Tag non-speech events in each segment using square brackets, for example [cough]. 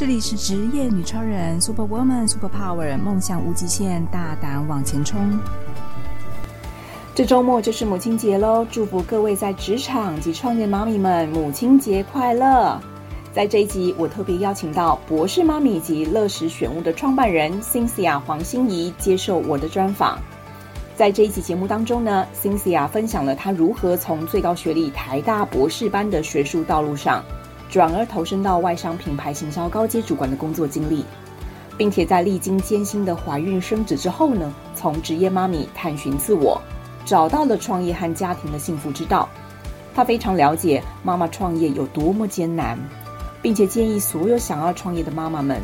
这里是职业女超人，Super Woman，Super Power，梦想无极限，大胆往前冲。这周末就是母亲节喽，祝福各位在职场及创业妈咪们母亲节快乐！在这一集，我特别邀请到博士妈咪及乐时选物的创办人 Cynthia 黄心怡接受我的专访。在这一集节目当中呢，Cynthia 分享了她如何从最高学历台大博士班的学术道路上，转而投身到外商品牌行销高阶主管的工作经历，并且在历经艰辛的怀孕生子之后呢，从职业妈咪探寻自我，找到了创业和家庭的幸福之道。她非常了解妈妈创业有多么艰难，并且建议所有想要创业的妈妈们，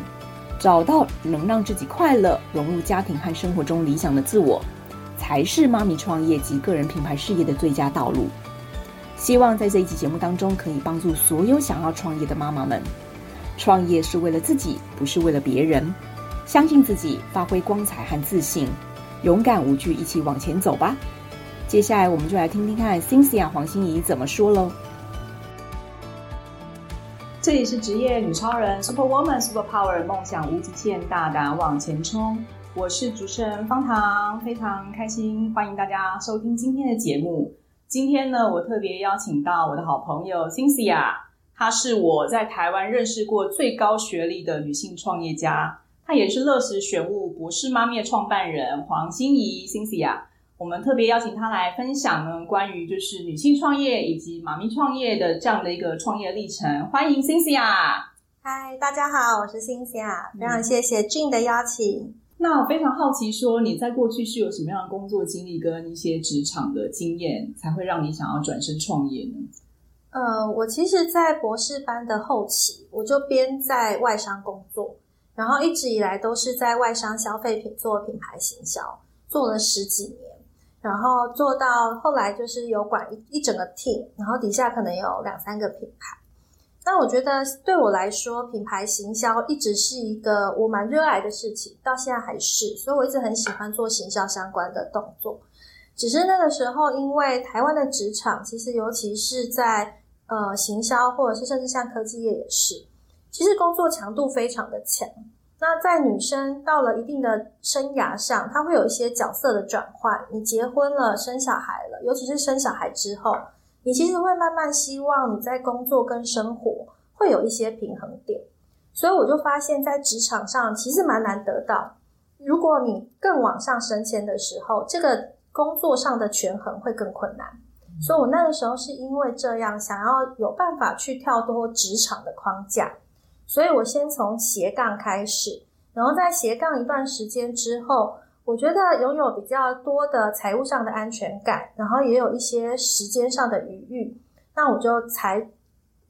找到能让自己快乐、融入家庭和生活中理想的自我，才是妈咪创业及个人品牌事业的最佳道路。希望在这一期节目当中，可以帮助所有想要创业的妈妈们。创业是为了自己，不是为了别人。相信自己，发挥光彩和自信，勇敢无惧，一起往前走吧。接下来，我们就来听听看 Cynthia 黄心怡怎么说喽。这里是职业女超人，Super Woman Super Power，梦想无极限，大胆往前冲。我是主持人方糖，非常开心，欢迎大家收听今天的节目。今天呢，我特别邀请到我的好朋友 Cynthia，她是我在台湾认识过最高学历的女性创业家，她也是乐时选物博士妈咪的创办人黄心怡 Cynthia。我们特别邀请她来分享呢，关于就是女性创业以及妈咪创业的这样的一个创业历程。欢迎 Cynthia。嗨，大家好，我是 Cynthia，非常谢谢 Jun 的邀请。那我非常好奇，说你在过去是有什么样的工作经历跟一些职场的经验，才会让你想要转身创业呢？呃，我其实，在博士班的后期，我就边在外商工作，然后一直以来都是在外商消费品做品牌行销，做了十几年，然后做到后来就是有管一一整个 team，然后底下可能有两三个品牌。那我觉得对我来说，品牌行销一直是一个我蛮热爱的事情，到现在还是，所以我一直很喜欢做行销相关的动作。只是那个时候，因为台湾的职场，其实尤其是在呃行销，或者是甚至像科技业也是，其实工作强度非常的强。那在女生到了一定的生涯上，她会有一些角色的转换。你结婚了，生小孩了，尤其是生小孩之后。你其实会慢慢希望你在工作跟生活会有一些平衡点，所以我就发现，在职场上其实蛮难得到。如果你更往上升迁的时候，这个工作上的权衡会更困难。所以我那个时候是因为这样，想要有办法去跳脱职场的框架，所以我先从斜杠开始，然后在斜杠一段时间之后。我觉得拥有比较多的财务上的安全感，然后也有一些时间上的余裕，那我就才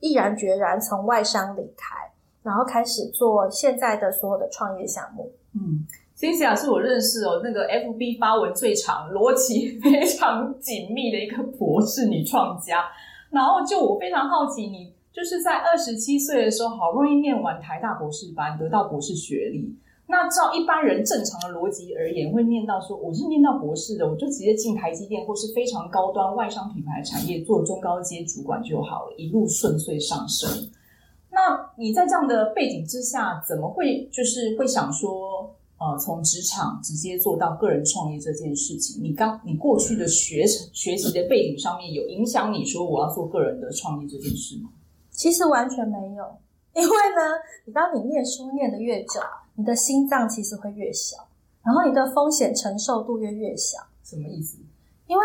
毅然决然从外商离开，然后开始做现在的所有的创业项目。嗯，Cynthia 是我认识哦，那个 FB 发文最长、逻辑 [laughs] 非常紧密的一个博士女创家。然后就我非常好奇，你就是在二十七岁的时候，好不容易念完台大博士班，得到博士学历。那照一般人正常的逻辑而言，会念到说，我是念到博士的，我就直接进台积电或是非常高端外商品牌产业做中高阶主管就好了，一路顺遂上升。那你在这样的背景之下，怎么会就是会想说，呃，从职场直接做到个人创业这件事情？你刚你过去的学学习的背景上面有影响你说我要做个人的创业这件事吗？其实完全没有，因为呢，你当你念书念得越久。你的心脏其实会越小，然后你的风险承受度越越小。什么意思？因为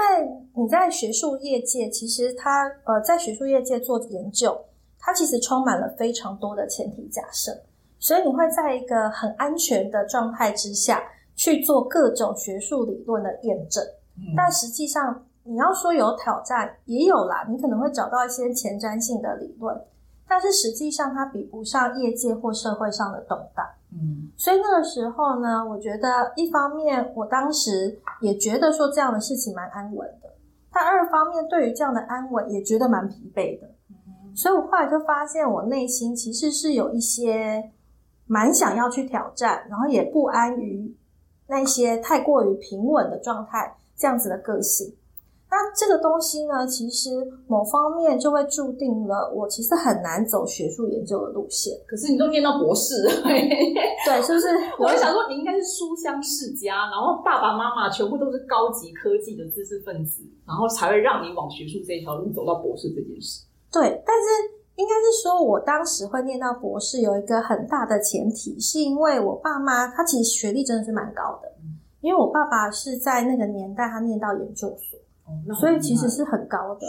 你在学术业界，其实它呃，在学术业界做研究，它其实充满了非常多的前提假设，所以你会在一个很安全的状态之下去做各种学术理论的验证。嗯。但实际上，你要说有挑战，也有啦，你可能会找到一些前瞻性的理论，但是实际上它比不上业界或社会上的动荡。嗯，所以那个时候呢，我觉得一方面，我当时也觉得说这样的事情蛮安稳的，但二方面，对于这样的安稳也觉得蛮疲惫的。嗯，所以我后来就发现，我内心其实是有一些蛮想要去挑战，然后也不安于那些太过于平稳的状态，这样子的个性。那这个东西呢，其实某方面就会注定了我其实很难走学术研究的路线。可是你都念到博士了，对，是不是？[laughs] 我就想说，你应该是书香世家，然后爸爸妈妈全部都是高级科技的知识分子，然后才会让你往学术这一条路走到博士这件事。对，但是应该是说，我当时会念到博士有一个很大的前提，是因为我爸妈他其实学历真的是蛮高的，因为我爸爸是在那个年代他念到研究所。所以其实是很高的，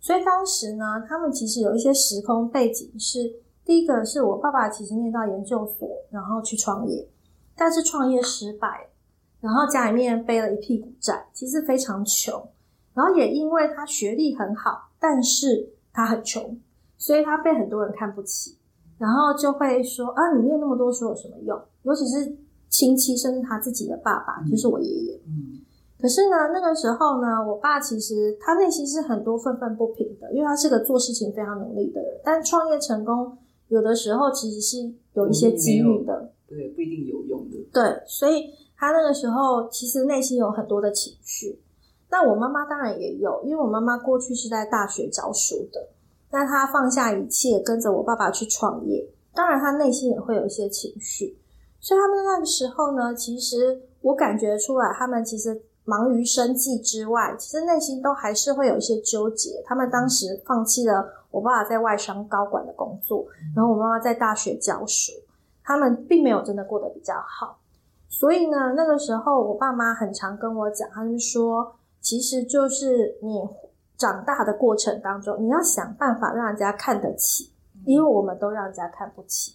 所以当时呢，他们其实有一些时空背景是：第一个是我爸爸其实念到研究所，然后去创业，但是创业失败，然后家里面背了一屁股债，其实非常穷，然后也因为他学历很好，但是他很穷，所以他被很多人看不起，然后就会说啊，你念那么多书有什么用？尤其是亲戚，甚至他自己的爸爸，就是我爷爷，嗯。可是呢，那个时候呢，我爸其实他内心是很多愤愤不平的，因为他是个做事情非常努力的人，但创业成功有的时候其实是有一些机遇的，对，不一定有用的。对，所以他那个时候其实内心有很多的情绪。那我妈妈当然也有，因为我妈妈过去是在大学教书的，那她放下一切跟着我爸爸去创业，当然她内心也会有一些情绪。所以他们那个时候呢，其实我感觉出来，他们其实。忙于生计之外，其实内心都还是会有一些纠结。他们当时放弃了我爸爸在外商高管的工作，然后我妈妈在大学教书，他们并没有真的过得比较好。所以呢，那个时候我爸妈很常跟我讲，他们说，其实就是你长大的过程当中，你要想办法让人家看得起，因为我们都让人家看不起。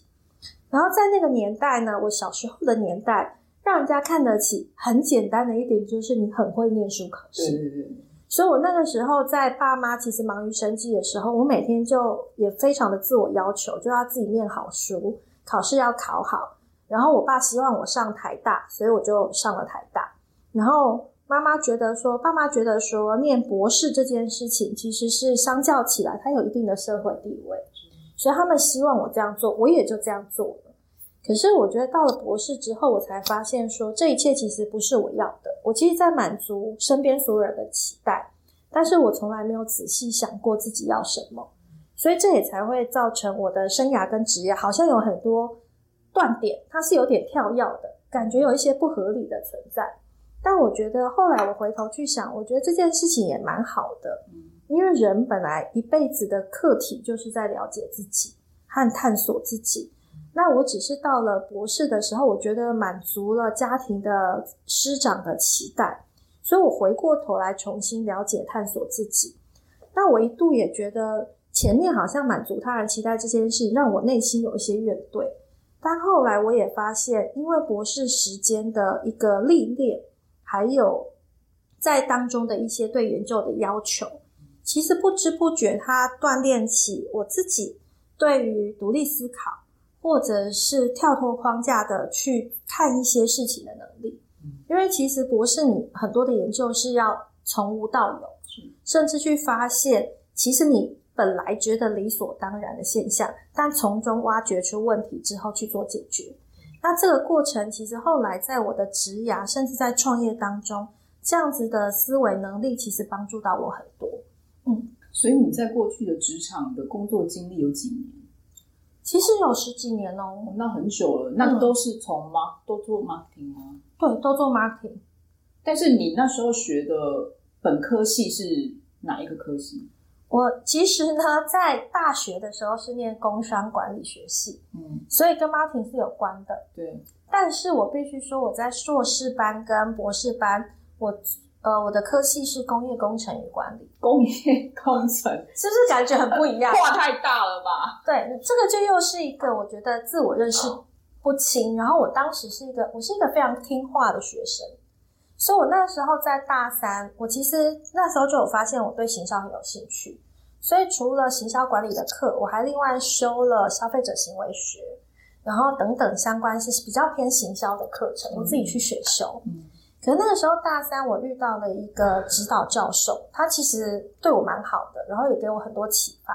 然后在那个年代呢，我小时候的年代。让人家看得起，很简单的一点就是你很会念书考试。对对对。所以我那个时候在爸妈其实忙于生计的时候，我每天就也非常的自我要求，就要自己念好书，考试要考好。然后我爸希望我上台大，所以我就上了台大。然后妈妈觉得说，爸妈觉得说，念博士这件事情其实是相较起来，它有一定的社会地位，所以他们希望我这样做，我也就这样做了。可是我觉得到了博士之后，我才发现说，这一切其实不是我要的。我其实在满足身边所有人的期待，但是我从来没有仔细想过自己要什么，所以这也才会造成我的生涯跟职业好像有很多断点，它是有点跳跃的感觉，有一些不合理的存在。但我觉得后来我回头去想，我觉得这件事情也蛮好的，因为人本来一辈子的课题就是在了解自己和探索自己。那我只是到了博士的时候，我觉得满足了家庭的师长的期待，所以我回过头来重新了解、探索自己。那我一度也觉得前面好像满足他人期待这件事，让我内心有一些怨怼。但后来我也发现，因为博士时间的一个历练，还有在当中的一些对研究的要求，其实不知不觉它锻炼起我自己对于独立思考。或者是跳脱框架的去看一些事情的能力，因为其实博士你很多的研究是要从无到有，甚至去发现其实你本来觉得理所当然的现象，但从中挖掘出问题之后去做解决。那这个过程其实后来在我的职涯，甚至在创业当中，这样子的思维能力其实帮助到我很多。嗯，所以你在过去的职场的工作经历有几年？其实有十几年哦，那很久了。那都是从嗯、都做 marketing 吗？对，都做 marketing。但是你那时候学的本科系是哪一个科系？我其实呢，在大学的时候是念工商管理学系，嗯，所以跟 marketing 是有关的。对，但是我必须说，我在硕士班跟博士班，我。呃，我的科系是工业工程与管理。工业工程 [laughs] 是不是感觉很不一样？跨太大了吧？对，这个就又是一个我觉得自我认识不清。然后我当时是一个，我是一个非常听话的学生，所以我那时候在大三，我其实那时候就有发现我对行销很有兴趣。所以除了行销管理的课，我还另外修了消费者行为学，然后等等相关是比较偏行销的课程，我自己去选修。嗯可是那个时候大三，我遇到了一个指导教授，他其实对我蛮好的，然后也给我很多启发。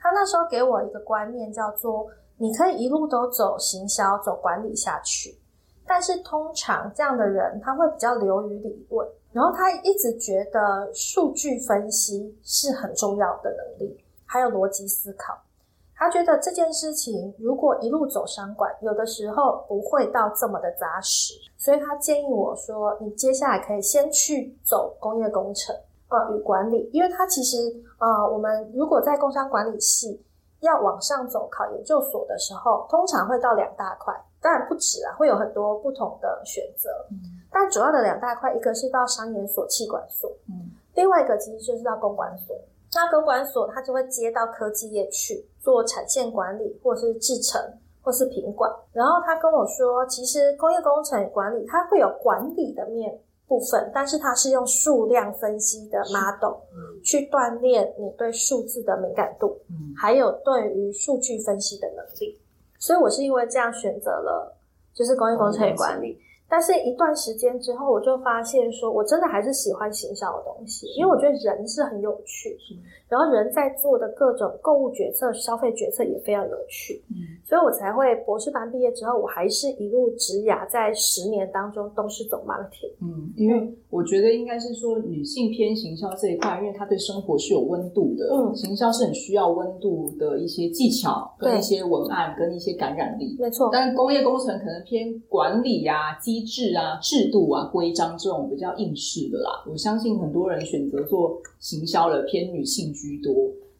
他那时候给我一个观念，叫做你可以一路都走行销、走管理下去，但是通常这样的人他会比较流于理论，然后他一直觉得数据分析是很重要的能力，还有逻辑思考。他觉得这件事情如果一路走商管，有的时候不会到这么的扎实，所以他建议我说：“你接下来可以先去走工业工程，呃，与管理，因为他其实，呃，我们如果在工商管理系要往上走考研究所的时候，通常会到两大块，当然不止啊，会有很多不同的选择，嗯，但主要的两大块，一个是到商研所、气管所，嗯，另外一个其实就是到公管所。”那公管所，他就会接到科技业去做产线管理，或是制程，或是品管。然后他跟我说，其实工业工程管理它会有管理的面部分，但是它是用数量分析的 model 去锻炼你对数字的敏感度，还有对于数据分析的能力。所以我是因为这样选择了，就是工业工程与管理。但是一段时间之后，我就发现说，我真的还是喜欢行销的东西，因为我觉得人是很有趣，然后人在做的各种购物决策、消费决策也非常有趣，嗯，所以我才会博士班毕业之后，我还是一路直涯在十年当中都是走 marketing，嗯，因为我觉得应该是说女性偏行销这一块，因为她对生活是有温度的，嗯，行销是很需要温度的一些技巧，跟一些文案，跟一些感染力，没错，但是工业工程可能偏管理呀、啊。机制啊、制度啊、规章这种比较应试的啦，我相信很多人选择做行销的偏女性居多，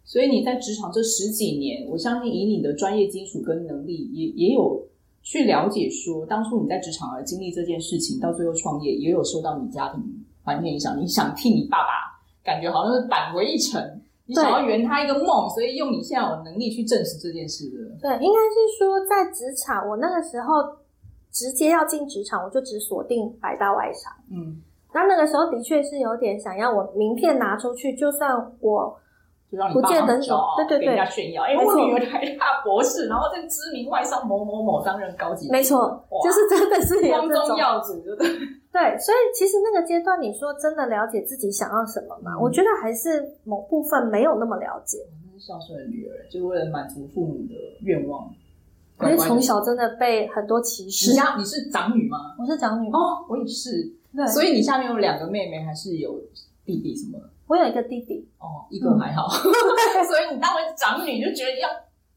所以你在职场这十几年，我相信以你的专业基础跟能力，也也有去了解说，当初你在职场而经历这件事情，到最后创业，也有受到你家庭环境影响，你想替你爸爸，感觉好像是扳回一城，你想要圆他一个梦，所以用你现在有能力去证实这件事的。对，应该是说在职场，我那个时候。直接要进职场，我就只锁定百大外商。嗯，那那个时候的确是有点想要我名片拿出去，就算我不见得走，对对对，给人家炫耀。哎，我女儿台大博士，然后在知名外商某某某担任高级，没错，就是真的是光宗耀祖，对不对？对，所以其实那个阶段，你说真的了解自己想要什么吗？我觉得还是某部分没有那么了解。是孝顺的女儿，就为了满足父母的愿望。可是从小真的被很多歧视。你家你是长女吗？我是长女哦，我也是。对，所以你下面有两个妹妹，还是有弟弟什么的？我有一个弟弟哦，一个还好。嗯、[laughs] 所以你当为长女，就觉得要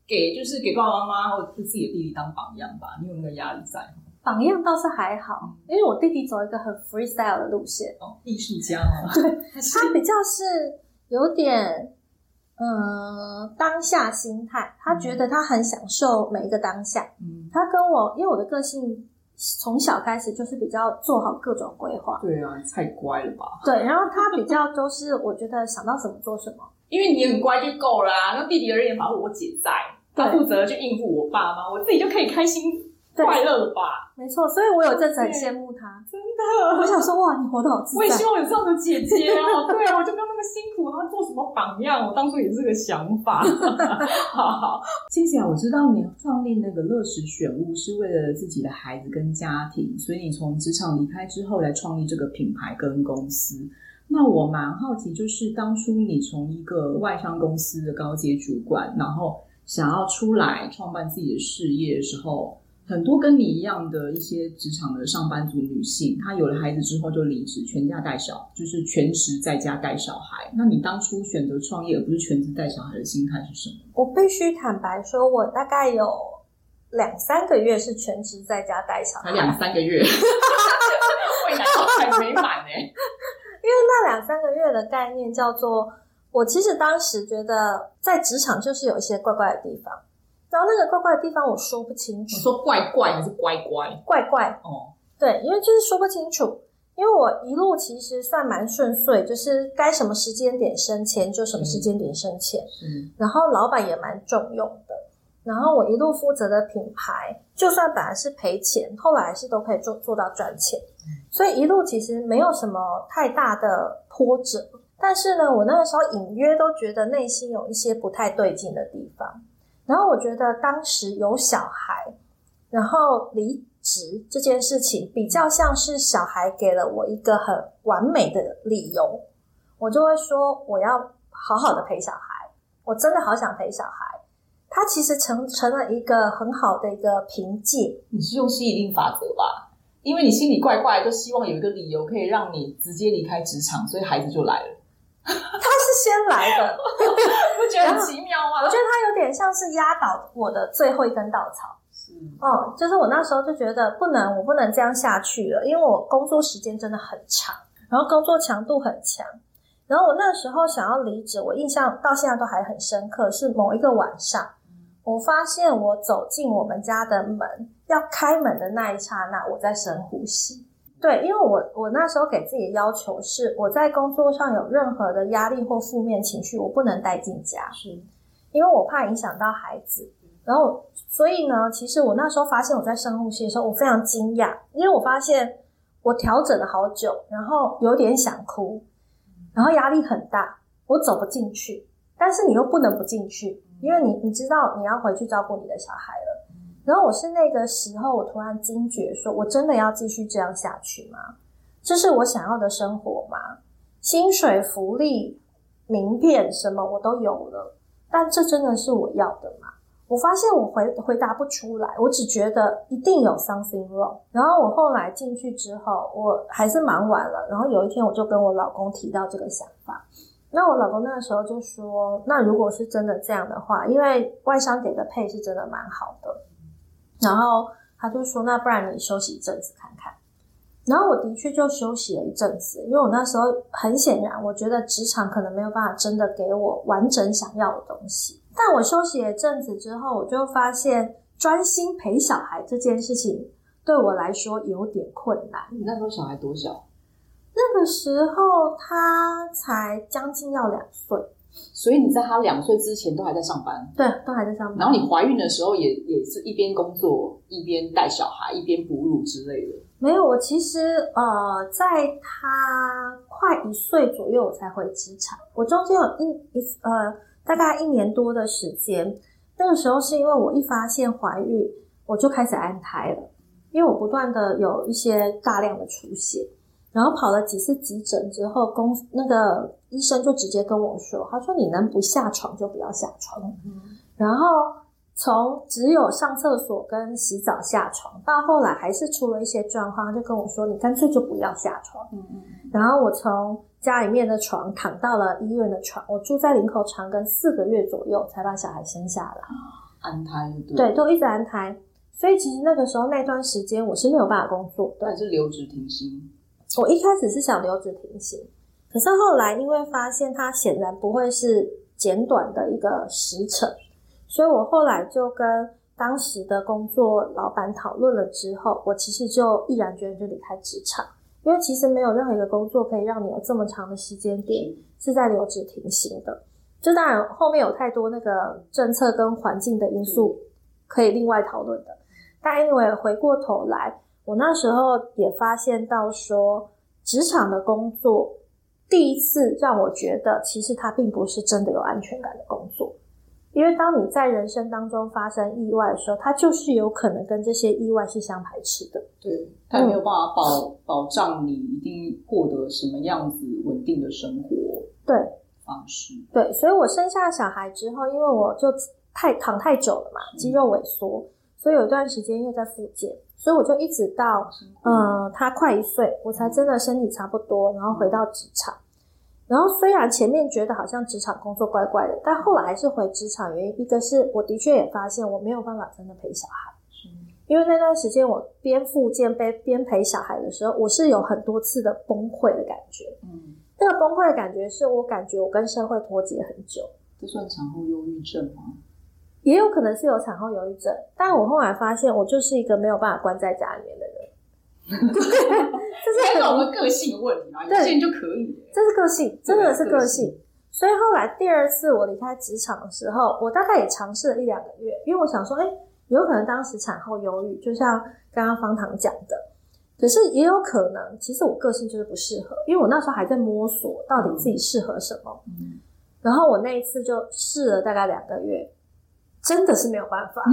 给，就是给爸爸妈妈或者是自己的弟弟当榜样吧？你有那个压力在？榜样倒是还好，因为我弟弟走一个很 freestyle 的路线哦，艺术家哦。[laughs] 对，他比较是有点。嗯，当下心态，他觉得他很享受每一个当下。嗯，他跟我，因为我的个性从小开始就是比较做好各种规划。对啊，太乖了吧？对，然后他比较都是我觉得想到什么做什么。因为你很乖就够了啊。那弟弟而言，反正我姐在，他负责去应付我爸妈，我自己就可以开心。快乐了吧？没错，所以我有阵子很羡慕他，真的。[laughs] 我想说，哇，你活得好自在。我也希望有这样的姐姐啊！对啊，我就没有那么辛苦，然后做什么榜样？我当初也是这个想法。好 [laughs] 好，谢谢啊！我知道你创立那个乐时选物是为了自己的孩子跟家庭，所以你从职场离开之后来创立这个品牌跟公司。那我蛮好奇，就是当初你从一个外商公司的高阶主管，然后想要出来创办自己的事业的时候。很多跟你一样的一些职场的上班族女性，她有了孩子之后就离职，全家带小，就是全职在家带小孩。那你当初选择创业而不是全职带小孩的心态是什么？我必须坦白说，我大概有两三个月是全职在家带小孩，两三个月，未来都还没满呢。因为那两三个月的概念叫做，我其实当时觉得在职场就是有一些怪怪的地方。然后那个怪怪的地方我说不清楚，你说怪怪还是乖乖？怪怪哦，对，因为就是说不清楚。因为我一路其实算蛮顺遂，就是该什么时间点生钱就什么时间点生钱，嗯，然后老板也蛮重用的。然后我一路负责的品牌，就算本来是赔钱，后来还是都可以做做到赚钱。所以一路其实没有什么太大的波折。但是呢，我那个时候隐约都觉得内心有一些不太对劲的地方。然后我觉得当时有小孩，然后离职这件事情比较像是小孩给了我一个很完美的理由，我就会说我要好好的陪小孩，我真的好想陪小孩。他其实成成了一个很好的一个凭借。你是用吸引力法则吧？因为你心里怪怪，就希望有一个理由可以让你直接离开职场，所以孩子就来了。先来的，[laughs] 不觉得很奇妙吗？我觉得他有点像是压倒我的最后一根稻草。是，嗯，就是我那时候就觉得不能，我不能这样下去了，因为我工作时间真的很长，然后工作强度很强。然后我那时候想要离职，我印象到现在都还很深刻，是某一个晚上，我发现我走进我们家的门，要开门的那一刹那，我在深呼吸。对，因为我我那时候给自己的要求是，我在工作上有任何的压力或负面情绪，我不能带进家，是因为我怕影响到孩子。然后，所以呢，其实我那时候发现我在深呼吸的时候，我非常惊讶，因为我发现我调整了好久，然后有点想哭，然后压力很大，我走不进去，但是你又不能不进去，因为你你知道你要回去照顾你的小孩了。然后我是那个时候，我突然惊觉，说我真的要继续这样下去吗？这是我想要的生活吗？薪水、福利、名片什么我都有了，但这真的是我要的吗？我发现我回回答不出来，我只觉得一定有 something wrong。然后我后来进去之后，我还是忙完了。然后有一天，我就跟我老公提到这个想法。那我老公那个时候就说：“那如果是真的这样的话，因为外商给的配是真的蛮好的。”然后他就说：“那不然你休息一阵子看看。”然后我的确就休息了一阵子，因为我那时候很显然，我觉得职场可能没有办法真的给我完整想要的东西。但我休息了一阵子之后，我就发现专心陪小孩这件事情对我来说有点困难。你那时候小孩多小？那个时候他才将近要两岁。所以你在他两岁之前都还在上班，对，都还在上班。然后你怀孕的时候也也是一边工作一边带小孩，一边哺乳之类的。没有，我其实呃，在他快一岁左右我才回职场。我中间有一一呃大概一年多的时间，那个时候是因为我一发现怀孕，我就开始安胎了，因为我不断的有一些大量的出血。然后跑了几次急诊之后，公那个医生就直接跟我说：“他说你能不下床就不要下床。嗯”然后从只有上厕所跟洗澡下床，到后来还是出了一些状况，他就跟我说：“你干脆就不要下床。嗯”然后我从家里面的床躺到了医院的床，我住在林口长庚四个月左右才把小孩生下来。安胎对，对，都一直安胎。所以其实那个时候那段时间我是没有办法工作，但是留职停薪。我一开始是想留职停薪，可是后来因为发现它显然不会是简短的一个时程，所以我后来就跟当时的工作老板讨论了之后，我其实就毅然决然就离开职场，因为其实没有任何一个工作可以让你有这么长的时间点是在留职停薪的。这当然后面有太多那个政策跟环境的因素可以另外讨论的，但 anyway 回过头来。我那时候也发现到说，职场的工作第一次让我觉得，其实它并不是真的有安全感的工作。因为当你在人生当中发生意外的时候，它就是有可能跟这些意外是相排斥的。对，它也没有办法保、嗯、保障你一定获得什么样子稳定的生活。对，方式。对，所以我生下小孩之后，因为我就太躺太久了嘛，肌肉萎缩，嗯、所以有一段时间又在复健。所以我就一直到，嗯、呃，他快一岁，我才真的身体差不多，然后回到职场。然后虽然前面觉得好像职场工作怪怪的，但后来还是回职场。原因一个是我的确也发现我没有办法真的陪小孩，因为那段时间我边复健边边陪小孩的时候，我是有很多次的崩溃的感觉。嗯，那个崩溃的感觉是我感觉我跟社会脱节很久。这算产后忧郁症吗？也有可能是有产后忧郁症，但我后来发现，我就是一个没有办法关在家里面的人。对，[laughs] 这是我们个性问题啊，有些人就可以。这是个性，真的是个性。所以后来第二次我离开职场的时候，我大概也尝试了一两个月，因为我想说，哎，有可能当时产后忧郁，就像刚刚方糖讲的。可是也有可能，其实我个性就是不适合，因为我那时候还在摸索到底自己适合什么。嗯。然后我那一次就试了大概两个月。真的是没有办法，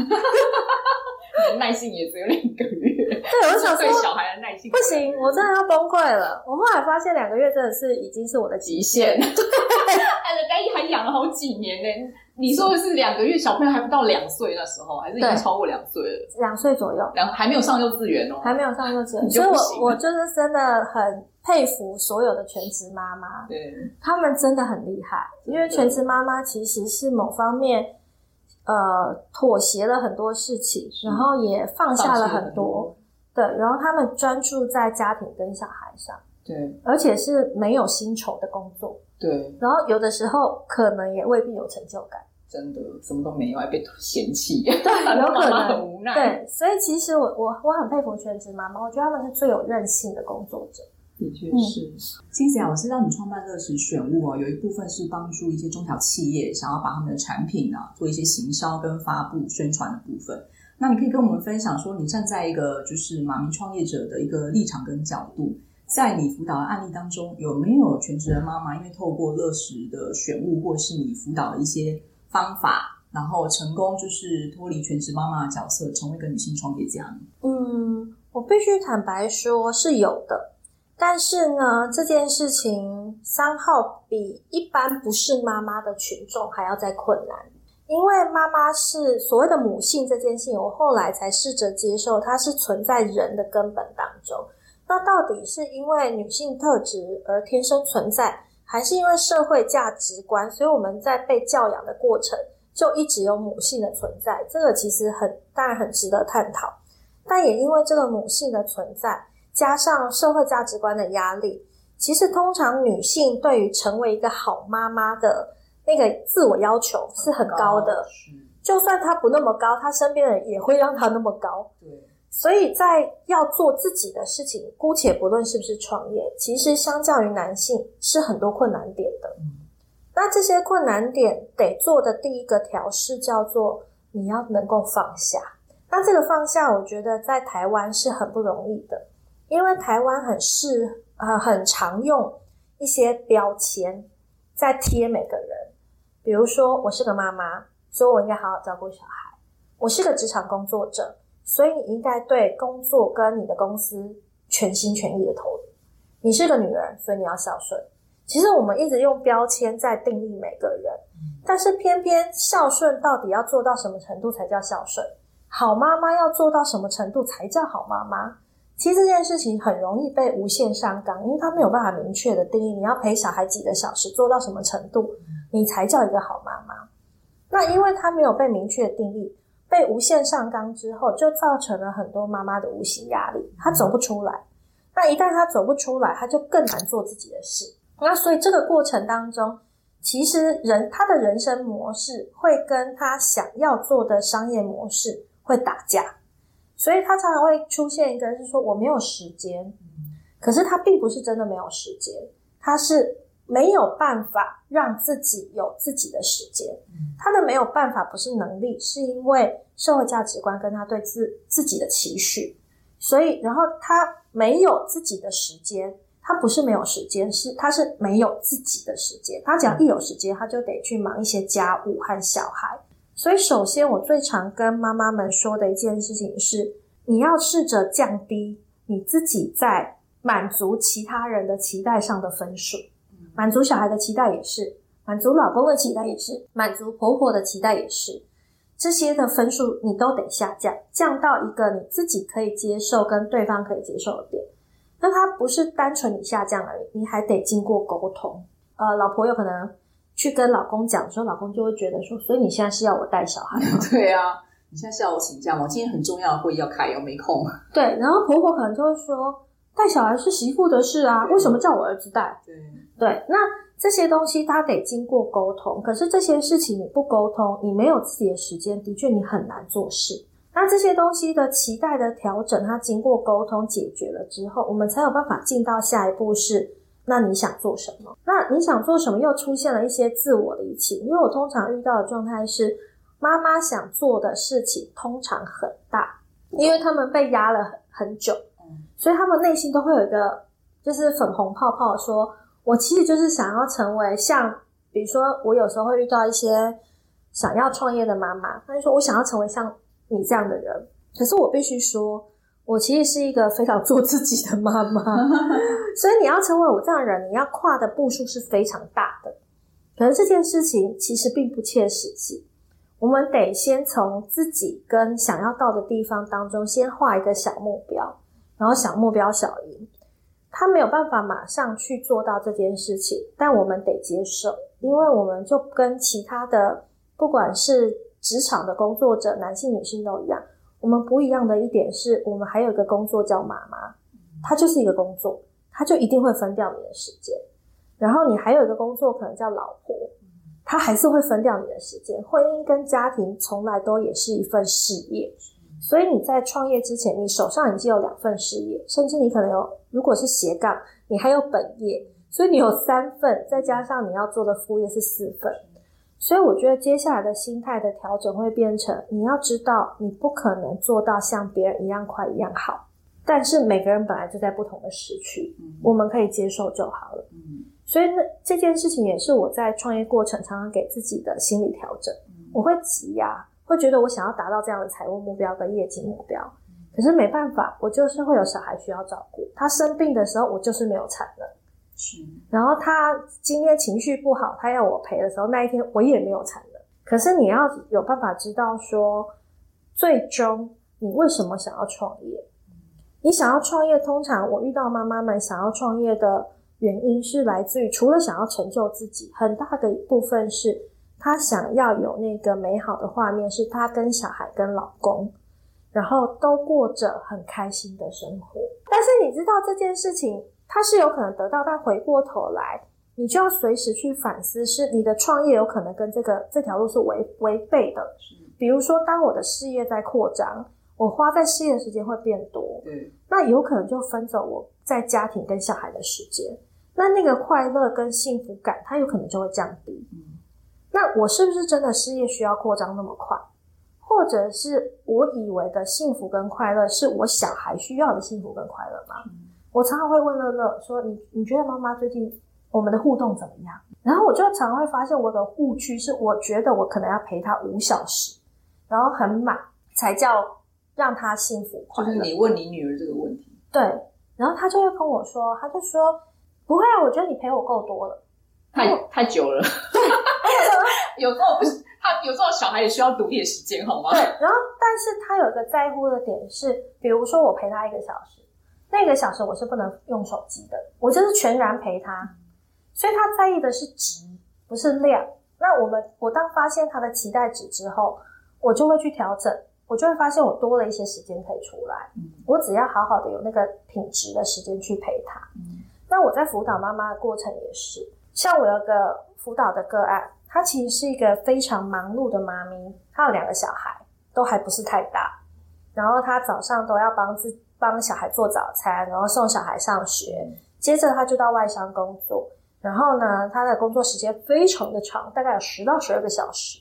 [laughs] 耐性也只有两个月。对，我想说，对小孩的耐性不行，我真的要崩溃了。我后来发现两个月真的是已经是我的极限。对，哎，人家还养了好几年呢。你说的是两个月，小朋友还不到两岁那时候，还是已经超过两岁了？两岁左右，两还没有上幼稚园哦，还没有上幼稚园。所以我我就是真的很佩服所有的全职妈妈，对，他们真的很厉害，因为全职妈妈其实是某方面呃妥协了很多事情，然后也放下了很多，对，然后他们专注在家庭跟小孩上，对，而且是没有薪酬的工作，对，然后有的时候可能也未必有成就感。真的什么都没有，还被嫌弃，对，有 [laughs] 可能妈妈很无奈。对，所以其实我我我很佩服全职妈妈，我觉得他们是最有韧性的工作者。的确是。欣喜啊，我知道你创办乐时选物哦，有一部分是帮助一些中小企业想要把他们的产品啊做一些行销跟发布宣传的部分。那你可以跟我们分享说，你站在一个就是马明创业者的一个立场跟角度，在你辅导的案例当中，有没有全职的妈妈因为透过乐时的选物，或是你辅导的一些方法，然后成功就是脱离全职妈妈的角色，成为一个女性创业家。嗯，我必须坦白说，是有的。但是呢，这件事情三号比一般不是妈妈的群众还要再困难，因为妈妈是所谓的母性这件事情，我后来才试着接受，它是存在人的根本当中。那到底是因为女性特质而天生存在？还是因为社会价值观，所以我们在被教养的过程就一直有母性的存在。这个其实很当然很值得探讨，但也因为这个母性的存在，加上社会价值观的压力，其实通常女性对于成为一个好妈妈的那个自我要求是很高的。就算她不那么高，她身边的人也会让她那么高。所以在要做自己的事情，姑且不论是不是创业，其实相较于男性是很多困难点的。嗯。那这些困难点得做的第一个调试叫做你要能够放下。那这个放下，我觉得在台湾是很不容易的，因为台湾很适呃很常用一些标签在贴每个人，比如说我是个妈妈，所以我应该好好照顾小孩；我是个职场工作者。所以你应该对工作跟你的公司全心全意的投入。你是个女儿，所以你要孝顺。其实我们一直用标签在定义每个人，但是偏偏孝顺到底要做到什么程度才叫孝顺？好妈妈要做到什么程度才叫好妈妈？其实这件事情很容易被无限上纲，因为他没有办法明确的定义。你要陪小孩几个小时，做到什么程度，你才叫一个好妈妈？那因为他没有被明确的定义。被无限上纲之后，就造成了很多妈妈的无形压力，她走不出来。那一旦她走不出来，她就更难做自己的事。那所以这个过程当中，其实人她的人生模式会跟她想要做的商业模式会打架，所以他常常会出现一个是说我没有时间，可是他并不是真的没有时间，他是。没有办法让自己有自己的时间，他的没有办法不是能力，是因为社会价值观跟他对自自己的期许，所以然后他没有自己的时间，他不是没有时间，是他是没有自己的时间。他只要一有时间，他就得去忙一些家务和小孩。所以首先我最常跟妈妈们说的一件事情是，你要试着降低你自己在满足其他人的期待上的分数。满足小孩的期待也是，满足老公的期待也是，满足婆婆的期待也是，这些的分数你都得下降，降到一个你自己可以接受跟对方可以接受的点。那它不是单纯你下降而已，你还得经过沟通。呃，老婆有可能去跟老公讲说，老公就会觉得说，所以你现在是要我带小孩吗？[laughs] 对啊，你现在是要我请假吗？我今天很重要的会议要开，我没空。[laughs] 对，然后婆婆可能就会说，带小孩是媳妇的事啊，为什么叫我儿子带？对。对，那这些东西他得经过沟通，可是这些事情你不沟通，你没有自己的时间，的确你很难做事。那这些东西的期待的调整，它经过沟通解决了之后，我们才有办法进到下一步是，那你想做什么？那你想做什么？又出现了一些自我的移情，因为我通常遇到的状态是，妈妈想做的事情通常很大，因为他们被压了很很久，所以他们内心都会有一个就是粉红泡泡说。我其实就是想要成为像，比如说，我有时候会遇到一些想要创业的妈妈，她就说我想要成为像你这样的人，可是我必须说，我其实是一个非常做自己的妈妈，[laughs] 所以你要成为我这样的人，你要跨的步数是非常大的。可是这件事情其实并不切实际，我们得先从自己跟想要到的地方当中先画一个小目标，然后小目标小赢。他没有办法马上去做到这件事情，但我们得接受，因为我们就跟其他的不管是职场的工作者，男性女性都一样。我们不一样的一点是，我们还有一个工作叫妈妈，它就是一个工作，它就一定会分掉你的时间。然后你还有一个工作，可能叫老婆，他还是会分掉你的时间。婚姻跟家庭从来都也是一份事业，所以你在创业之前，你手上已经有两份事业，甚至你可能有，如果是斜杠，你还有本业，所以你有三份，再加上你要做的副业是四份。所以我觉得接下来的心态的调整会变成，你要知道，你不可能做到像别人一样快一样好，但是每个人本来就在不同的时区，我们可以接受就好了。所以那这件事情也是我在创业过程常常给自己的心理调整。我会急呀，会觉得我想要达到这样的财务目标跟业绩目标，可是没办法，我就是会有小孩需要照顾。他生病的时候，我就是没有产能。是。然后他今天情绪不好，他要我陪的时候，那一天我也没有产能。可是你要有办法知道说，最终你为什么想要创业？你想要创业，通常我遇到妈妈们想要创业的。原因是来自于除了想要成就自己，很大的一部分是她想要有那个美好的画面，是她跟小孩、跟老公，然后都过着很开心的生活。但是你知道这件事情，它是有可能得到，但回过头来，你就要随时去反思，是你的创业有可能跟这个这条路是违违背的。比如说，当我的事业在扩张，我花在事业的时间会变多，嗯，那有可能就分走我在家庭跟小孩的时间。那那个快乐跟幸福感，它有可能就会降低。嗯，那我是不是真的事业需要扩张那么快？或者是我以为的幸福跟快乐，是我小孩需要的幸福跟快乐吗？嗯，我常常会问乐乐说：“你你觉得妈妈最近我们的互动怎么样？”然后我就常常会发现我的误区是，我觉得我可能要陪他五小时，然后很满才叫让他幸福快乐。就是你问你女儿这个问题，对，然后他就会跟我说，他就说。不会啊，我觉得你陪我够多了，太太久了。[laughs] 对，有时候不是他，有时候小孩也需要独立的时间，好吗？对。然后，但是他有一个在乎的点是，比如说我陪他一个小时，那个小时我是不能用手机的，我就是全然陪他。所以他在意的是值，不是量。那我们，我当发现他的期待值之后，我就会去调整，我就会发现我多了一些时间可以出来。嗯。我只要好好的有那个品质的时间去陪他。嗯。那我在辅导妈妈的过程也是，像我有个辅导的个案，她其实是一个非常忙碌的妈咪，她有两个小孩，都还不是太大，然后她早上都要帮自帮小孩做早餐，然后送小孩上学，接着他就到外商工作，然后呢，他的工作时间非常的长，大概有十到十二个小时，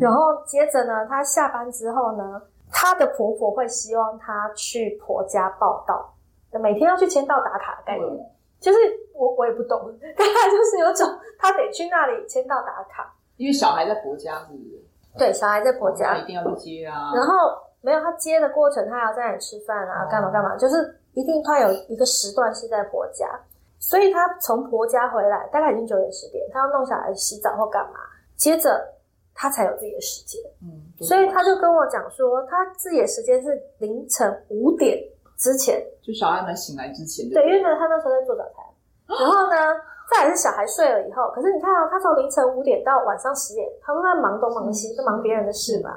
然后接着呢，她下班之后呢，她的婆婆会希望她去婆家报道，每天要去签到打卡的概念。嗯就是我我也不懂，大概就是有种他得去那里签到打卡，因为小孩在婆家，是不是？对，小孩在婆家，一定要去接啊。然后没有他接的过程，他还要在那里吃饭啊，干嘛干嘛，就是一定他有一个时段是在婆家，所以他从婆家回来，大概已经九点十点，他要弄小孩洗澡或干嘛，接着他才有自己的时间。嗯，所以他就跟我讲说，他自己的时间是凌晨五点。之前就小孩们醒来之前，对，因为呢，他那时候在做早餐，[gasps] 然后呢，再来是小孩睡了以后。可是你看啊，他从凌晨五点到晚上十点，他都在忙东忙西，就忙别人的事嘛，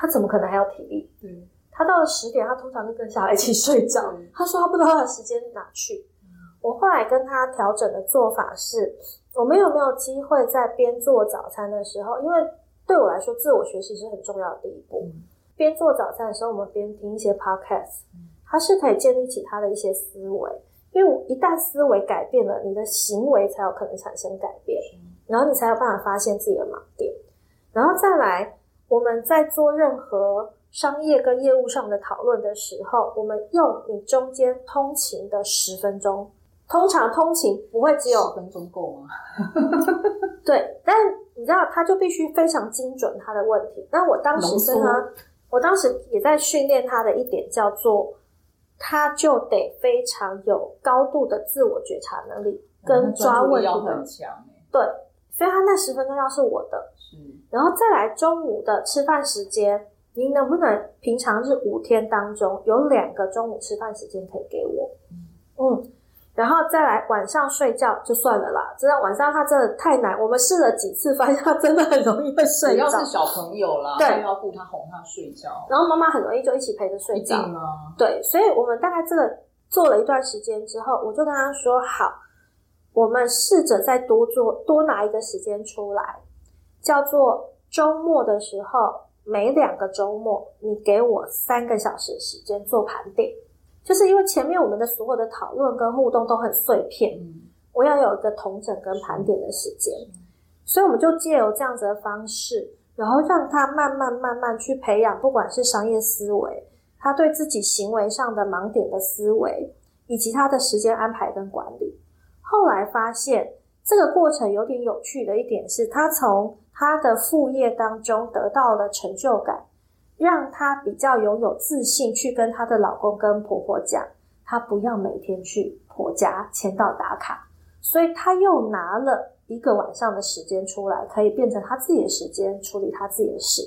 他怎么可能还有体力？嗯，他到了十点，他通常就跟小孩一起睡觉。他说他不知道他的时间哪去。我后来跟他调整的做法是，我们有没有机会在边做早餐的时候，因为对我来说，自我学习是很重要的第一步。边做早餐的时候，我们边听一些 podcast。它是可以建立起他的一些思维，因为一旦思维改变了，你的行为才有可能产生改变，然后你才有办法发现自己的盲点，然后再来，我们在做任何商业跟业务上的讨论的时候，我们用你中间通勤的十分钟，通常通勤不会只有十分钟够吗？[laughs] 对，但你知道，他就必须非常精准他的问题。那我当时跟他。我当时也在训练他的一点叫做，他就得非常有高度的自我觉察能力跟抓问题的，很强对，所以他那十分钟要是我的，是，然后再来中午的吃饭时间，您能不能平常日五天当中有两个中午吃饭时间可以给我？嗯。嗯然后再来晚上睡觉就算了啦，真的晚上他真的太难，我们试了几次，发现他真的很容易会睡着。主要是小朋友啦，对，要顾他哄他睡觉。然后妈妈很容易就一起陪着睡觉。对，所以我们大概这个做了一段时间之后，我就跟他说：“好，我们试着再多做，多拿一个时间出来，叫做周末的时候，每两个周末你给我三个小时时间做盘点。”就是因为前面我们的所有的讨论跟互动都很碎片，嗯，我要有一个统整跟盘点的时间，所以我们就借由这样子的方式，然后让他慢慢慢慢去培养，不管是商业思维，他对自己行为上的盲点的思维，以及他的时间安排跟管理。后来发现这个过程有点有趣的一点是，他从他的副业当中得到了成就感。让她比较拥有自信，去跟她的老公跟婆婆讲，她不要每天去婆家签到打卡，所以她又拿了一个晚上的时间出来，可以变成她自己的时间处理她自己的事。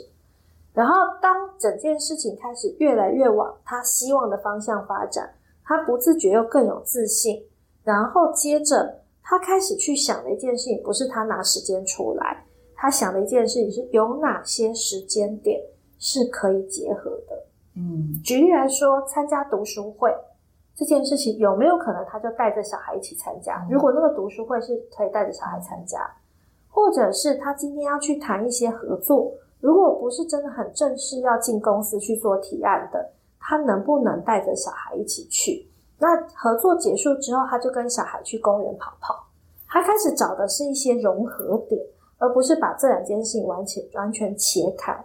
然后当整件事情开始越来越往她希望的方向发展，她不自觉又更有自信。然后接着她开始去想的一件事情，不是她拿时间出来，她想的一件事情是有哪些时间点。是可以结合的。嗯，举例来说，参加读书会这件事情有没有可能他就带着小孩一起参加？如果那个读书会是可以带着小孩参加，或者是他今天要去谈一些合作，如果不是真的很正式要进公司去做提案的，他能不能带着小孩一起去？那合作结束之后，他就跟小孩去公园跑跑。他开始找的是一些融合点，而不是把这两件事情完全完全切开。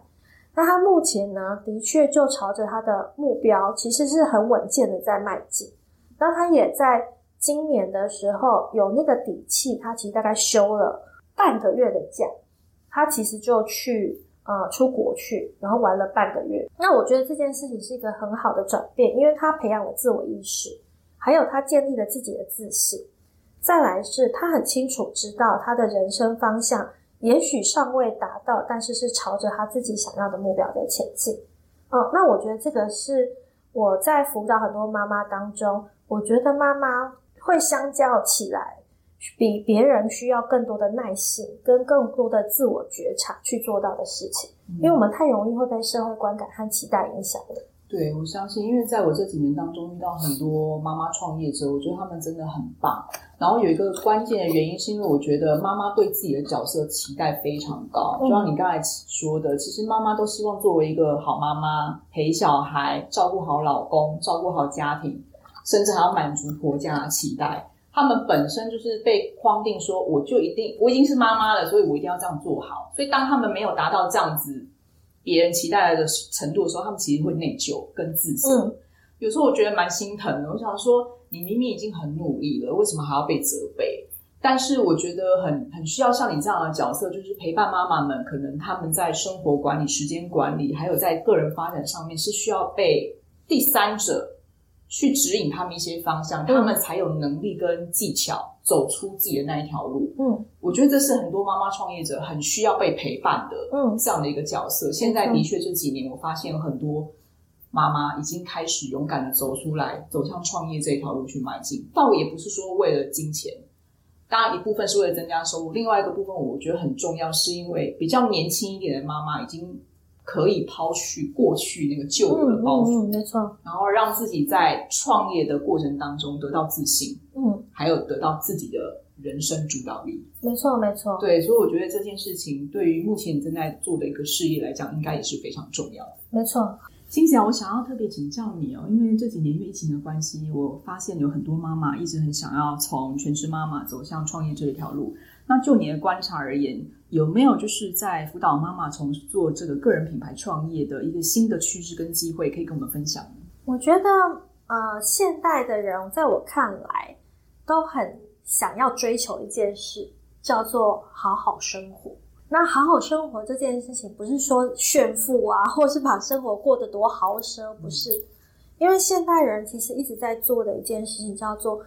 那他目前呢，的确就朝着他的目标，其实是很稳健的在迈进。那他也在今年的时候有那个底气，他其实大概休了半个月的假，他其实就去呃出国去，然后玩了半个月。那我觉得这件事情是一个很好的转变，因为他培养了自我意识，还有他建立了自己的自信。再来是他很清楚知道他的人生方向。也许尚未达到，但是是朝着他自己想要的目标在前进。嗯，那我觉得这个是我在辅导很多妈妈当中，我觉得妈妈会相较起来比别人需要更多的耐心跟更多的自我觉察去做到的事情，因为我们太容易会被社会观感和期待影响了。对，我相信，因为在我这几年当中遇到很多妈妈创业者，我觉得他们真的很棒。然后有一个关键的原因，是因为我觉得妈妈对自己的角色期待非常高。就像你刚才说的，其实妈妈都希望作为一个好妈妈，陪小孩，照顾好老公，照顾好家庭，甚至还要满足婆家的期待。他们本身就是被框定说，我就一定，我已经是妈妈了，所以我一定要这样做好。所以当他们没有达到这样子。别人期待的程度的时候，他们其实会内疚跟自责。嗯，有时候我觉得蛮心疼的。我想说，你明明已经很努力了，为什么还要被责备？但是我觉得很很需要像你这样的角色，就是陪伴妈妈们。可能他们在生活管理、时间管理，还有在个人发展上面，是需要被第三者。去指引他们一些方向，他们才有能力跟技巧走出自己的那一条路。嗯，我觉得这是很多妈妈创业者很需要被陪伴的，嗯，这样的一个角色。现在的确这几年，我发现有很多妈妈已经开始勇敢的走出来，走向创业这一条路去迈进。倒也不是说为了金钱，当然一部分是为了增加收入，另外一个部分我觉得很重要，是因为比较年轻一点的妈妈已经。可以抛去过去那个旧有的包袱，嗯嗯，没错，然后让自己在创业的过程当中得到自信，嗯，还有得到自己的人生主导力，没错，没错，对，所以我觉得这件事情对于目前你正在做的一个事业来讲，应该也是非常重要的，没错。欣喜啊，我想要特别请教你哦，因为这几年因为疫情的关系，我发现有很多妈妈一直很想要从全职妈妈走向创业这一条路。那就你的观察而言，有没有就是在辅导妈妈从做这个个人品牌创业的一个新的趋势跟机会，可以跟我们分享？我觉得，呃，现代的人在我看来都很想要追求一件事，叫做好好生活。那好好生活这件事情，不是说炫富啊，或是把生活过得多豪奢，不是。因为现代人其实一直在做的一件事情，叫做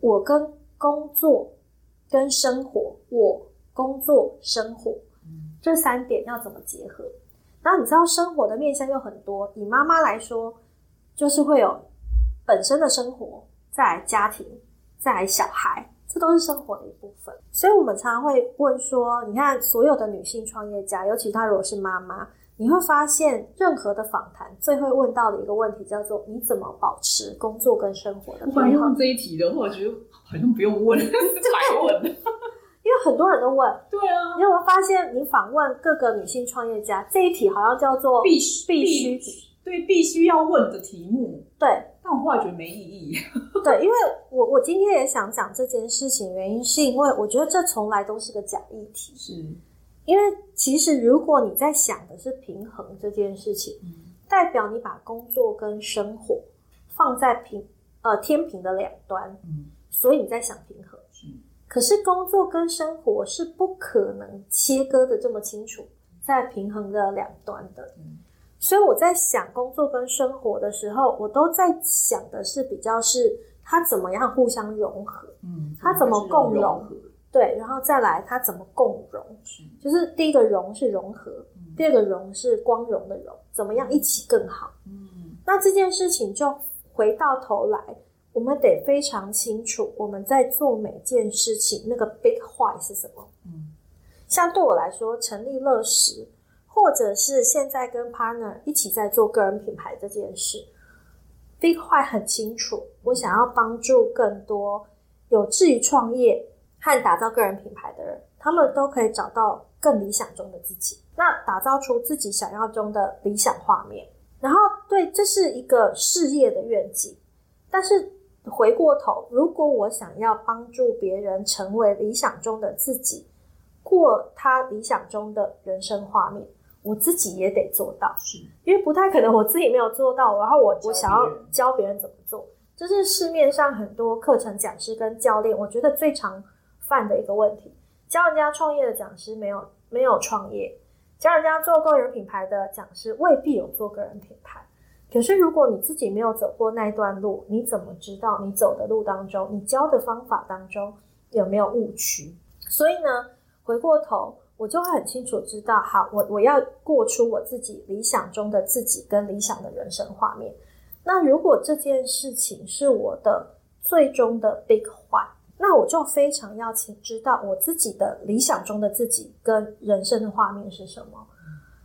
我跟工作跟生活，我工作生活这三点要怎么结合？那你知道生活的面向有很多，以妈妈来说，就是会有本身的生活，在家庭，再来小孩。这都是生活的一部分，所以我们常常会问说：你看，所有的女性创业家，尤其她如果是妈妈，你会发现任何的访谈最会问到的一个问题叫做：你怎么保持工作跟生活的平衡？这一题的话，我觉得好像不用问，[laughs] 是白问。因为很多人都问。对啊。你有没有发现，你访问各个女性创业家，这一题好像叫做必须必须对必须要问的题目。对。但我后来觉得没意义。[laughs] 对，因为我我今天也想讲这件事情，原因是因为我觉得这从来都是个假议题。是，因为其实如果你在想的是平衡这件事情，嗯、代表你把工作跟生活放在平呃天平的两端，嗯，所以你在想平衡。是，可是工作跟生活是不可能切割的这么清楚，在平衡的两端的。嗯所以我在想工作跟生活的时候，我都在想的是比较是它怎么样互相融合，嗯，它怎么共融，融对，然后再来它怎么共融，是。就是第一个融是融合，嗯、第二个融是光荣的融，怎么样一起更好，嗯，那这件事情就回到头来，我们得非常清楚我们在做每件事情那个 big why 是什么，嗯，像对我来说成立乐食。或者是现在跟 partner 一起在做个人品牌这件事，Big 坏很清楚，我想要帮助更多有志于创业和打造个人品牌的人，他们都可以找到更理想中的自己，那打造出自己想要中的理想画面。然后，对，这是一个事业的愿景。但是回过头，如果我想要帮助别人成为理想中的自己，过他理想中的人生画面。我自己也得做到，是因为不太可能我自己没有做到，然后我我想要教别人怎么做，这是市面上很多课程讲师跟教练，我觉得最常犯的一个问题。教人家创业的讲师没有没有创业，教人家做个人品牌的讲师未必有做个人品牌。可是如果你自己没有走过那段路，你怎么知道你走的路当中，你教的方法当中有没有误区？所以呢，回过头。我就会很清楚知道，好，我我要过出我自己理想中的自己跟理想的人生画面。那如果这件事情是我的最终的 big why，那我就非常要请知道我自己的理想中的自己跟人生的画面是什么。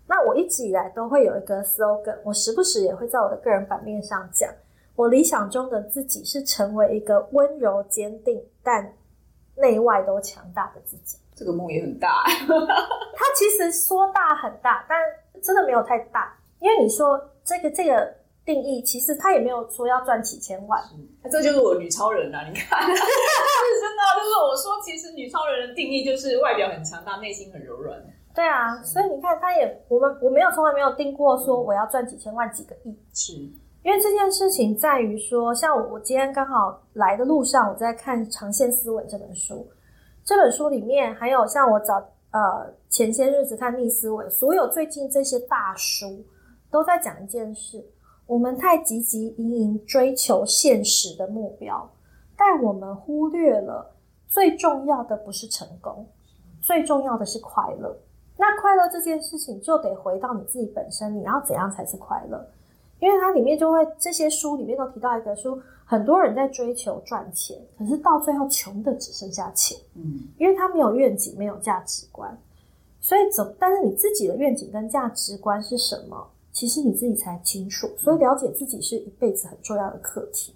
那我一直以来都会有一个 slogan，我时不时也会在我的个人版面上讲，我理想中的自己是成为一个温柔坚定但内外都强大的自己。这个梦也很大，[laughs] 它其实说大很大，但真的没有太大。因为你说这个这个定义，其实他也没有说要赚几千万。嗯这就是我女超人啊！你看，是真的，就是我说，其实女超人的定义就是外表很强大，内心很柔软。对啊，所以你看，他也我们我没有从来没有定过说我要赚几千万几个亿。是，因为这件事情在于说，像我我今天刚好来的路上，我在看《长线思维》这本书。这本书里面还有像我早呃前些日子看逆思维，所有最近这些大书都在讲一件事：我们太汲汲营营追求现实的目标，但我们忽略了最重要的不是成功，最重要的是快乐。那快乐这件事情就得回到你自己本身，你要怎样才是快乐？因为它里面就会这些书里面都提到一个书。很多人在追求赚钱，可是到最后穷的只剩下钱。嗯，因为他没有愿景，没有价值观，所以怎。但是你自己的愿景跟价值观是什么？其实你自己才清楚。所以了解自己是一辈子很重要的课题。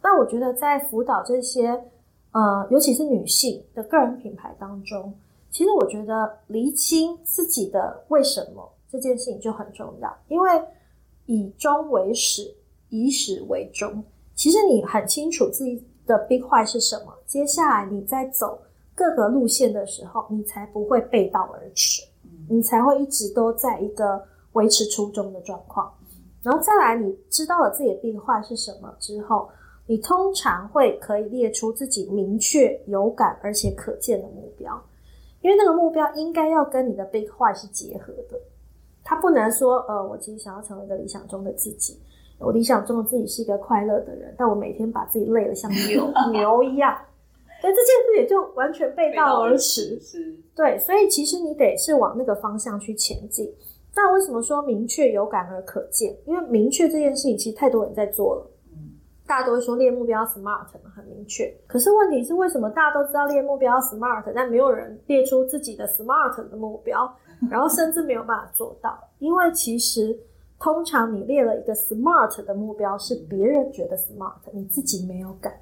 那我觉得在辅导这些呃，尤其是女性的个人品牌当中，其实我觉得厘清自己的为什么这件事情就很重要，因为以终为始，以始为终。其实你很清楚自己的 big why 是什么，接下来你在走各个路线的时候，你才不会背道而驰，你才会一直都在一个维持初衷的状况。然后再来，你知道了自己的 big why 是什么之后，你通常会可以列出自己明确、有感而且可见的目标。因为那个目标应该要跟你的 big why 是结合的。他不能说，呃，我其实想要成为一个理想中的自己，我理想中的自己是一个快乐的人，但我每天把自己累得像牛 [laughs] 牛一样，所以这件事也就完全背道而驰。是，对，所以其实你得是往那个方向去前进。那为什么说明确、有感而可见？因为明确这件事情其实太多人在做了。嗯，大家都会说列目标 SMART 很明确，可是问题是为什么大家都知道列目标 SMART，但没有人列出自己的 SMART 的目标？然后甚至没有办法做到，因为其实通常你列了一个 SMART 的目标，是别人觉得 SMART，你自己没有感，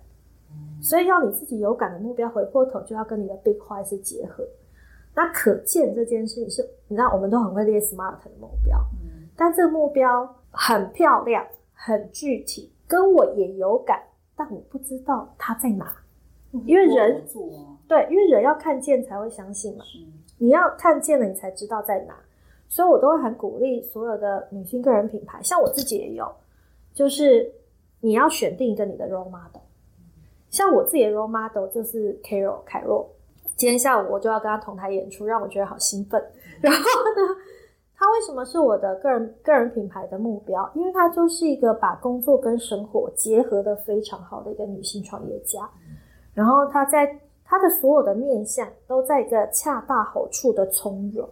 所以要你自己有感的目标，回过头就要跟你的 Big Why 是结合。那可见这件事情是，你知道我们都很会列 SMART 的目标，但这个目标很漂亮、很具体，跟我也有感，但我不知道它在哪，因为人对，因为人要看见才会相信嘛。你要看见了，你才知道在哪，所以我都会很鼓励所有的女性个人品牌，像我自己也有，就是你要选定一个你的 role model，像我自己的 role model 就是 Carol 凯若，今天下午我就要跟他同台演出，让我觉得好兴奋。然后呢，他为什么是我的个人个人品牌的目标？因为他就是一个把工作跟生活结合的非常好的一个女性创业家，然后他在。他的所有的面相都在一个恰到好处的从容。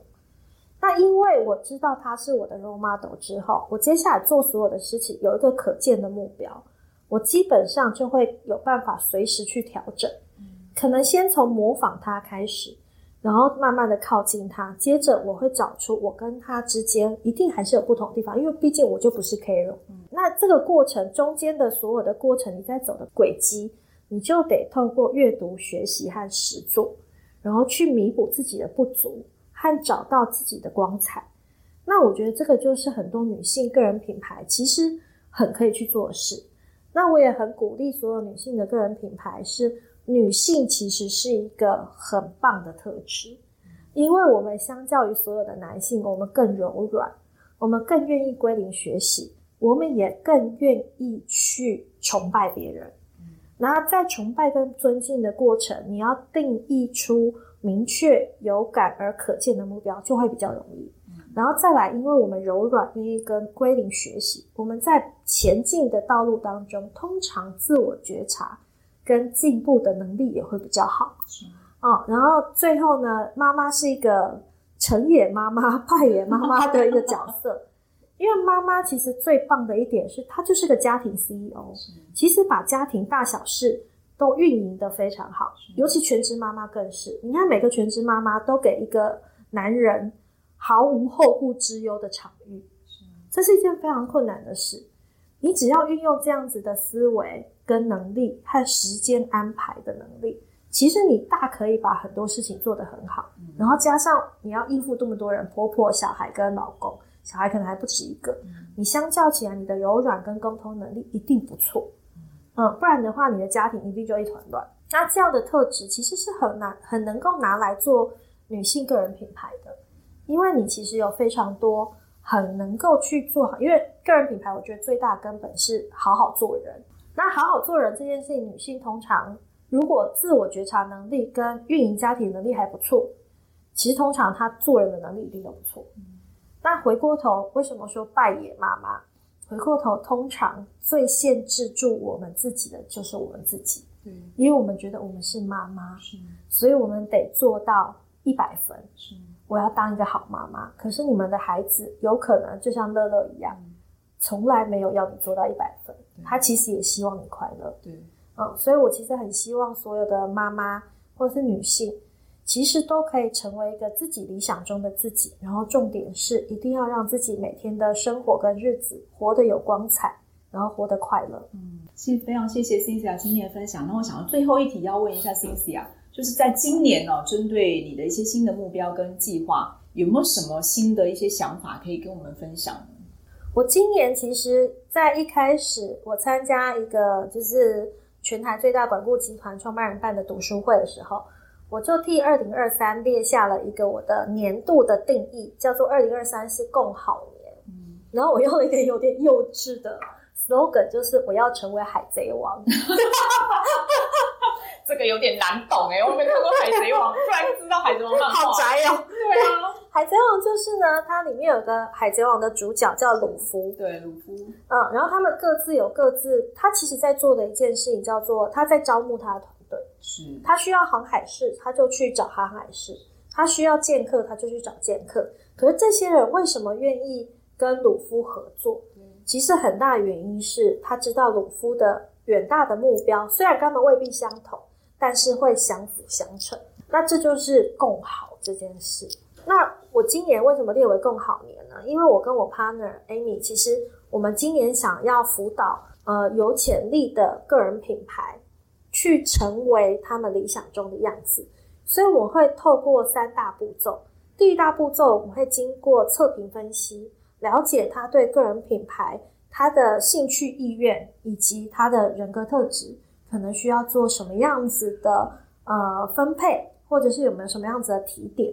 那因为我知道他是我的 role model 之后，我接下来做所有的事情有一个可见的目标，我基本上就会有办法随时去调整。可能先从模仿他开始，然后慢慢的靠近他，接着我会找出我跟他之间一定还是有不同的地方，因为毕竟我就不是 Carol。那这个过程中间的所有的过程，你在走的轨迹。你就得透过阅读、学习和实作，然后去弥补自己的不足和找到自己的光彩。那我觉得这个就是很多女性个人品牌其实很可以去做事。那我也很鼓励所有女性的个人品牌，是女性其实是一个很棒的特质，因为我们相较于所有的男性，我们更柔软，我们更愿意归零学习，我们也更愿意去崇拜别人。那在崇拜跟尊敬的过程，你要定义出明确、有感而可见的目标，就会比较容易。然后再来，因为我们柔软，愿意跟归零学习，我们在前进的道路当中，通常自我觉察跟进步的能力也会比较好。哦，然后最后呢，妈妈是一个成也妈妈、败也妈妈的一个角色。因为妈妈其实最棒的一点是，她就是个家庭 CEO，其实把家庭大小事都运营的非常好，尤其全职妈妈更是。你看，每个全职妈妈都给一个男人毫无后顾之忧的场域，这是一件非常困难的事。你只要运用这样子的思维跟能力和时间安排的能力，其实你大可以把很多事情做得很好。然后加上你要应付这么多人，婆婆、小孩跟老公。小孩可能还不止一个，你相较起来，你的柔软跟沟通能力一定不错，嗯，不然的话，你的家庭一定就一团乱。那这样的特质其实是很难很能够拿来做女性个人品牌的，因为你其实有非常多很能够去做好。因为个人品牌，我觉得最大根本是好好做人。那好好做人这件事情，女性通常如果自我觉察能力跟运营家庭能力还不错，其实通常她做人的能力一定都不错。那回过头，为什么说败也妈妈？回过头，通常最限制住我们自己的就是我们自己，对，因为我们觉得我们是妈妈，是，所以我们得做到一百分，是，我要当一个好妈妈。可是你们的孩子有可能就像乐乐一样，从来没有要你做到一百分，他其实也希望你快乐，对，嗯，所以我其实很希望所有的妈妈或是女性。其实都可以成为一个自己理想中的自己，然后重点是一定要让自己每天的生活跟日子活得有光彩，然后活得快乐。嗯，谢非常谢谢 Cynthia 今天的分享。那我想要最后一题要问一下 Cynthia，就是在今年呢、哦，针对你的一些新的目标跟计划，有没有什么新的一些想法可以跟我们分享呢？我今年其实，在一开始我参加一个就是全台最大管顾集团创办人办的读书会的时候。我就替二零二三列下了一个我的年度的定义，叫做二零二三是共好年。嗯，然后我用了一个有点幼稚的 slogan，就是我要成为海贼王。[laughs] 这个有点难懂哎，我没看过海贼王，突然知道海贼王漫画。好宅哦！对啊，海贼王就是呢，它里面有个海贼王的主角叫鲁夫。对，鲁夫。嗯，然后他们各自有各自，他其实在做的一件事情叫做他在招募他的团队。是。他需要航海士，他就去找航海士；他需要剑客，他就去找剑客。可是这些人为什么愿意跟鲁夫合作？其实很大的原因是他知道鲁夫的远大的目标，虽然跟他们未必相同，但是会相辅相成。那这就是共好这件事。那我今年为什么列为共好年呢？因为我跟我 partner Amy，其实我们今年想要辅导呃有潜力的个人品牌，去成为他们理想中的样子。所以我会透过三大步骤。第一大步骤，我们会经过测评分析。了解他对个人品牌、他的兴趣意愿以及他的人格特质，可能需要做什么样子的呃分配，或者是有没有什么样子的提点。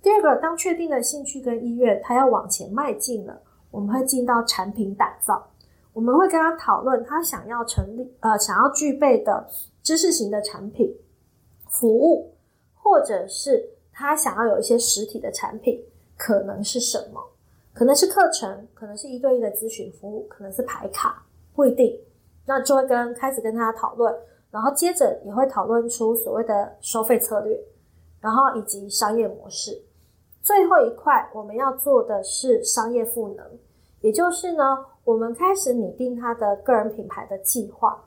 第二个，当确定了兴趣跟意愿，他要往前迈进了，我们会进到产品打造，我们会跟他讨论他想要成立呃想要具备的知识型的产品、服务，或者是他想要有一些实体的产品，可能是什么？可能是课程，可能是一对一的咨询服务，可能是牌卡，不一定。那就会跟开始跟他讨论，然后接着也会讨论出所谓的收费策略，然后以及商业模式。最后一块我们要做的是商业赋能，也就是呢，我们开始拟定他的个人品牌的计划，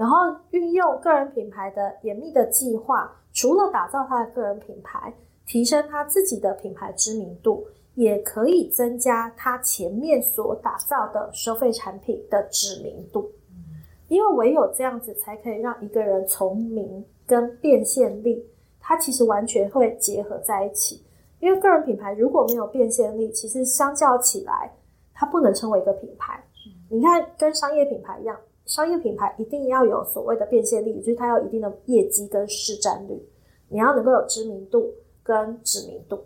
然后运用个人品牌的严密的计划，除了打造他的个人品牌，提升他自己的品牌知名度。也可以增加他前面所打造的收费产品的知名度，因为唯有这样子，才可以让一个人从名跟变现力，它其实完全会结合在一起。因为个人品牌如果没有变现力，其实相较起来，它不能成为一个品牌。你看，跟商业品牌一样，商业品牌一定要有所谓的变现力，就是它要有一定的业绩跟市占率，你要能够有知名度跟知名度。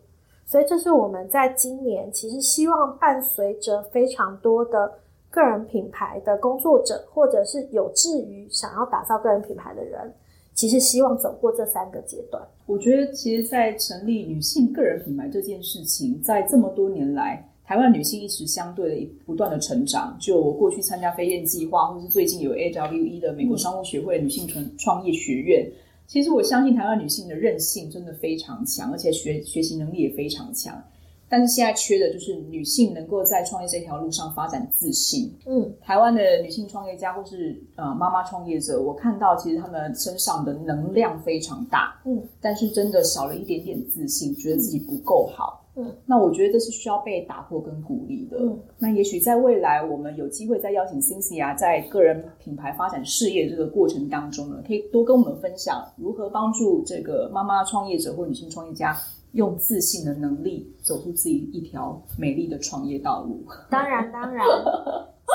所以，这是我们在今年其实希望伴随着非常多的个人品牌的工作者，或者是有志于想要打造个人品牌的人，其实希望走过这三个阶段。我觉得，其实，在成立女性个人品牌这件事情，在这么多年来，台湾女性一直相对的不断的成长。就我过去参加飞燕计划，或是最近有 AWE 的美国商务学会女性创创业学院。其实我相信台湾女性的韧性真的非常强，而且学学习能力也非常强。但是现在缺的就是女性能够在创业这条路上发展自信。嗯，台湾的女性创业家或是呃妈妈创业者，我看到其实她们身上的能量非常大。嗯，但是真的少了一点点自信，觉得自己不够好。嗯，那我觉得这是需要被打破跟鼓励的。嗯，那也许在未来，我们有机会再邀请 Cynthia 在个人品牌发展事业这个过程当中呢，可以多跟我们分享如何帮助这个妈妈创业者或女性创业家用自信的能力走出自己一条美丽的创业道路。当然，当然，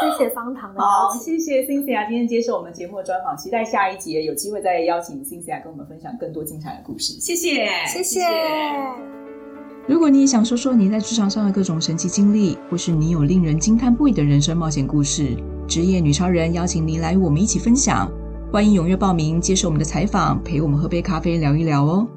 谢谢方糖的好，[laughs] 谢谢 Cynthia 今天接受我们节目的专访，期待下一集有机会再邀请 Cynthia 跟我们分享更多精彩的故事。谢谢，谢谢。谢谢如果你也想说说你在职场上的各种神奇经历，或是你有令人惊叹不已的人生冒险故事，职业女超人邀请您来与我们一起分享。欢迎踊跃报名，接受我们的采访，陪我们喝杯咖啡聊一聊哦。